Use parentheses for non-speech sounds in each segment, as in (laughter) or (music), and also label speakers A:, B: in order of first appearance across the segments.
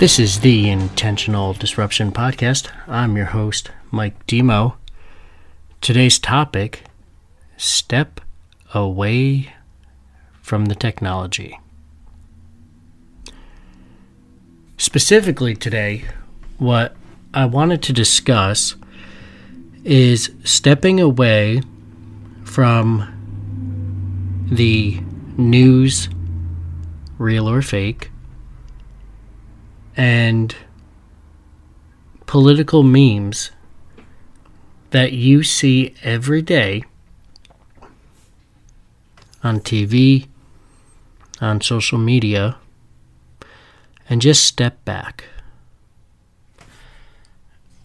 A: This is the Intentional Disruption Podcast. I'm your host, Mike Demo. Today's topic step away from the technology. Specifically, today, what I wanted to discuss is stepping away from the news, real or fake, and political memes that you see every day on TV, on social media, and just step back.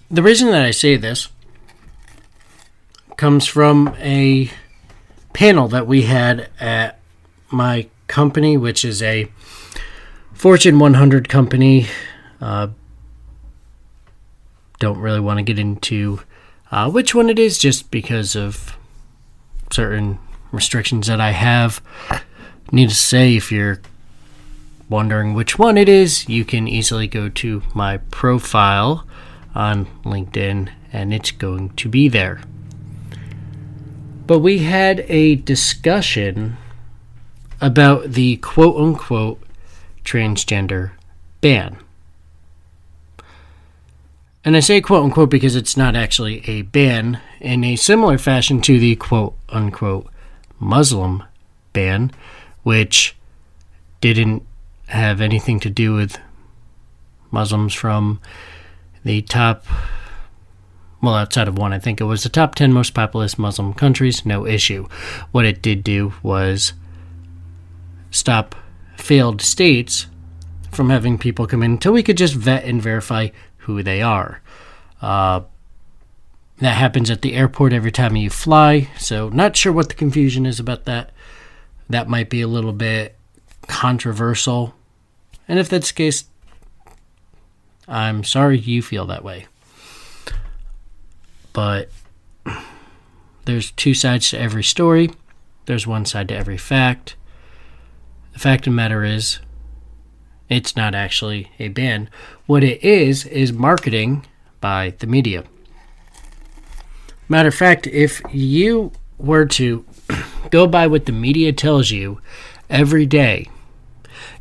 A: The reason that I say this comes from a panel that we had at my company, which is a Fortune 100 company. Uh, don't really want to get into uh, which one it is just because of certain restrictions that I have. Need to say, if you're wondering which one it is, you can easily go to my profile on LinkedIn and it's going to be there. But we had a discussion about the quote unquote transgender ban. And I say quote unquote because it's not actually a ban in a similar fashion to the quote unquote Muslim ban, which didn't have anything to do with Muslims from the top, well, outside of one, I think it was the top 10 most populous Muslim countries, no issue. What it did do was stop failed states from having people come in until we could just vet and verify who they are. Uh, that happens at the airport every time you fly, so not sure what the confusion is about that. That might be a little bit controversial. And if that's the case, I'm sorry you feel that way. But there's two sides to every story, there's one side to every fact. The fact of the matter is, it's not actually a ban. What it is, is marketing by the media. Matter of fact, if you were to (clears throat) go by what the media tells you every day,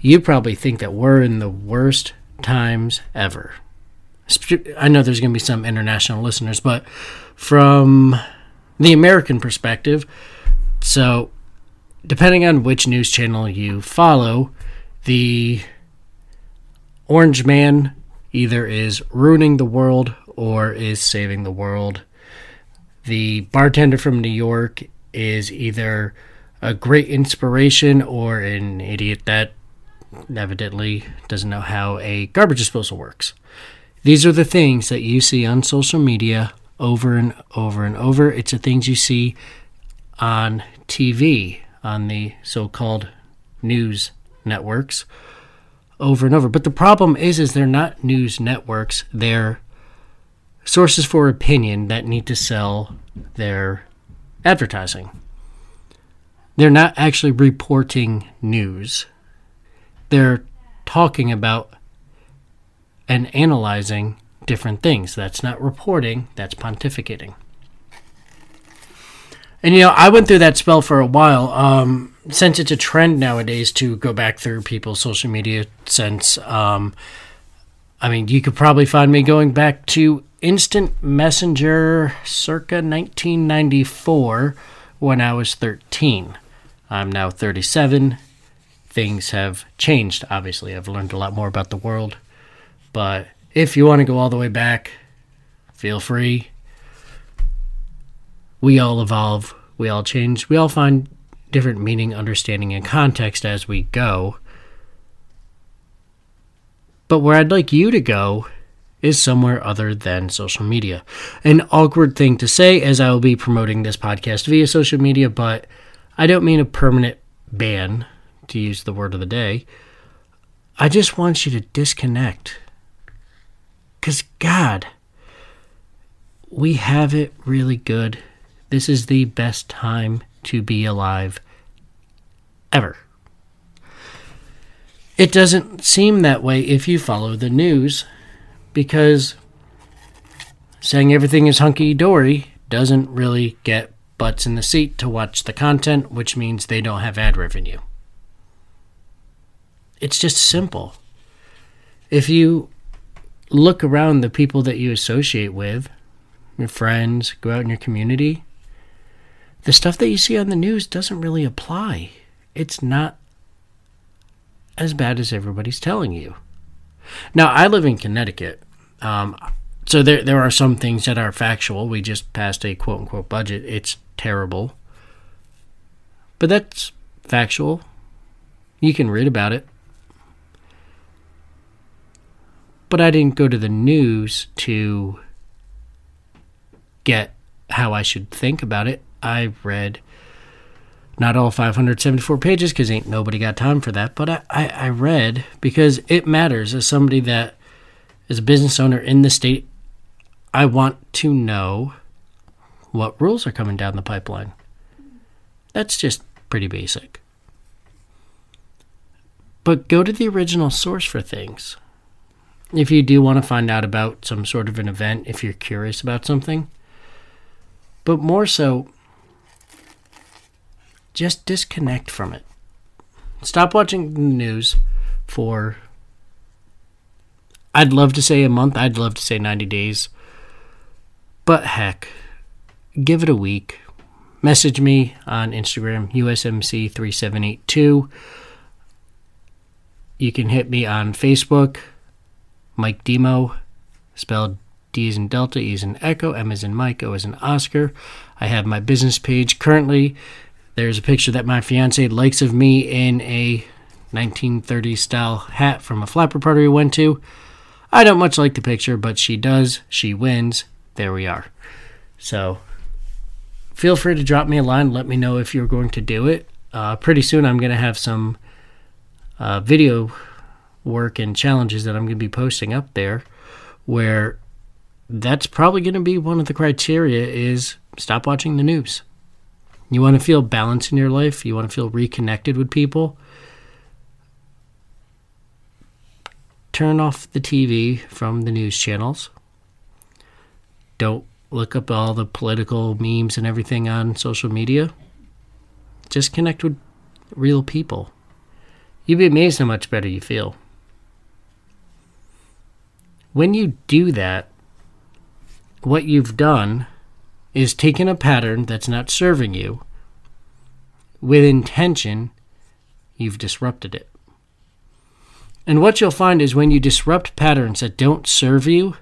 A: you probably think that we're in the worst times ever. I know there's going to be some international listeners, but from the American perspective, so depending on which news channel you follow, the orange man either is ruining the world or is saving the world. The bartender from New York is either a great inspiration or an idiot that evidently doesn't know how a garbage disposal works. These are the things that you see on social media over and over and over. It's the things you see on TV on the so called news networks over and over. But the problem is is they're not news networks. They're sources for opinion that need to sell their advertising. They're not actually reporting news. They're talking about and analyzing different things. That's not reporting, that's pontificating. And you know, I went through that spell for a while. Um, since it's a trend nowadays to go back through people's social media since um, I mean, you could probably find me going back to Instant Messenger circa 1994 when I was 13. I'm now 37. Things have changed, obviously. I've learned a lot more about the world. But if you want to go all the way back, feel free we all evolve, we all change, we all find different meaning, understanding, and context as we go. But where I'd like you to go is somewhere other than social media. An awkward thing to say as I will be promoting this podcast via social media, but I don't mean a permanent ban, to use the word of the day. I just want you to disconnect. Because, God, we have it really good this is the best time to be alive ever. It doesn't seem that way if you follow the news because saying everything is hunky dory doesn't really get butts in the seat to watch the content, which means they don't have ad revenue. It's just simple. If you look around the people that you associate with, your friends, go out in your community, the stuff that you see on the news doesn't really apply. It's not as bad as everybody's telling you. Now, I live in Connecticut. Um, so there, there are some things that are factual. We just passed a quote unquote budget. It's terrible. But that's factual. You can read about it. But I didn't go to the news to get how I should think about it. I read not all 574 pages because ain't nobody got time for that, but I, I, I read because it matters as somebody that is a business owner in the state. I want to know what rules are coming down the pipeline. That's just pretty basic. But go to the original source for things. If you do want to find out about some sort of an event, if you're curious about something, but more so, just disconnect from it. Stop watching the news for, I'd love to say a month, I'd love to say 90 days. But heck, give it a week. Message me on Instagram, USMC3782. You can hit me on Facebook, Mike Demo, spelled D is in Delta, E is in Echo, M is in Mike, O is in Oscar. I have my business page currently there's a picture that my fiance likes of me in a 1930s style hat from a flapper party we went to. I don't much like the picture, but she does. She wins. There we are. So feel free to drop me a line. Let me know if you're going to do it. Uh, pretty soon, I'm going to have some uh, video work and challenges that I'm going to be posting up there where that's probably going to be one of the criteria is stop watching the news. You want to feel balance in your life, you want to feel reconnected with people. Turn off the TV from the news channels. Don't look up all the political memes and everything on social media. Just connect with real people. You'd be amazed how much better you feel. When you do that, what you've done is taking a pattern that's not serving you with intention, you've disrupted it. And what you'll find is when you disrupt patterns that don't serve you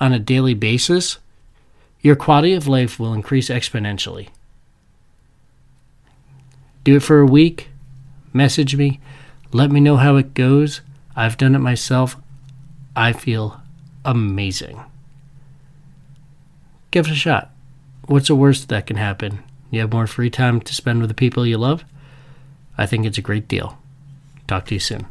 A: on a daily basis, your quality of life will increase exponentially. Do it for a week, message me, let me know how it goes. I've done it myself. I feel amazing. Give it a shot. What's the worst that can happen? You have more free time to spend with the people you love? I think it's a great deal. Talk to you soon.